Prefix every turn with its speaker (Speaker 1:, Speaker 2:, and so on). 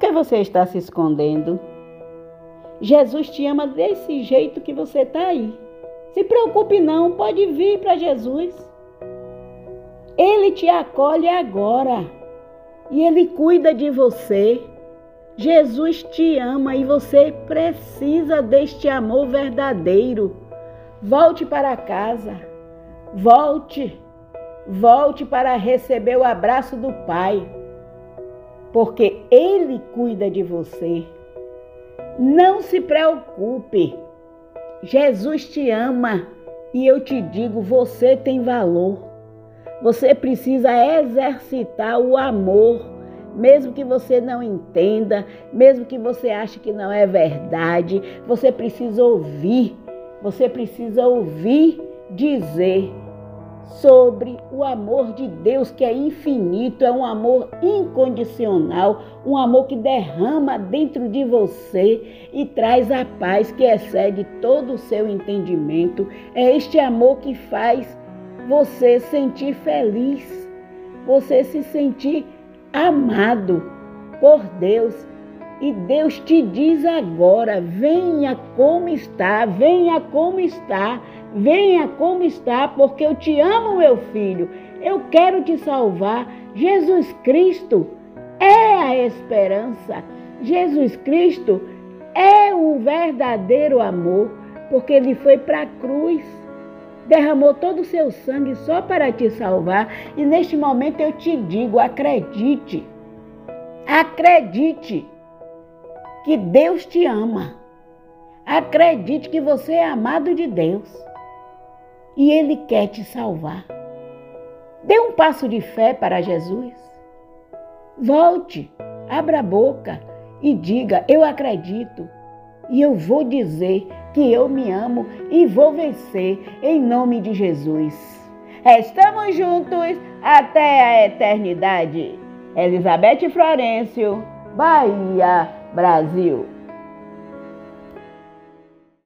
Speaker 1: que você está se escondendo? Jesus te ama desse jeito que você está aí. Se preocupe não, pode vir para Jesus. Ele te acolhe agora e ele cuida de você. Jesus te ama e você precisa deste amor verdadeiro. Volte para casa. Volte. Volte para receber o abraço do Pai. Porque ele cuida de você. Não se preocupe. Jesus te ama e eu te digo, você tem valor. Você precisa exercitar o amor, mesmo que você não entenda, mesmo que você ache que não é verdade, você precisa ouvir. Você precisa ouvir dizer sobre o amor de Deus que é infinito, é um amor incondicional, um amor que derrama dentro de você e traz a paz que excede todo o seu entendimento. É este amor que faz você sentir feliz, você se sentir amado por Deus. E Deus te diz agora: venha como está, venha como está Venha como está, porque eu te amo, meu filho. Eu quero te salvar. Jesus Cristo é a esperança. Jesus Cristo é o verdadeiro amor, porque ele foi para a cruz, derramou todo o seu sangue só para te salvar. E neste momento eu te digo: acredite, acredite que Deus te ama. Acredite que você é amado de Deus e Ele quer te salvar. Dê um passo de fé para Jesus. Volte, abra a boca e diga: Eu acredito e eu vou dizer que eu me amo e vou vencer em nome de Jesus. Estamos juntos até a eternidade. Elizabeth Florencio, Bahia, Brasil.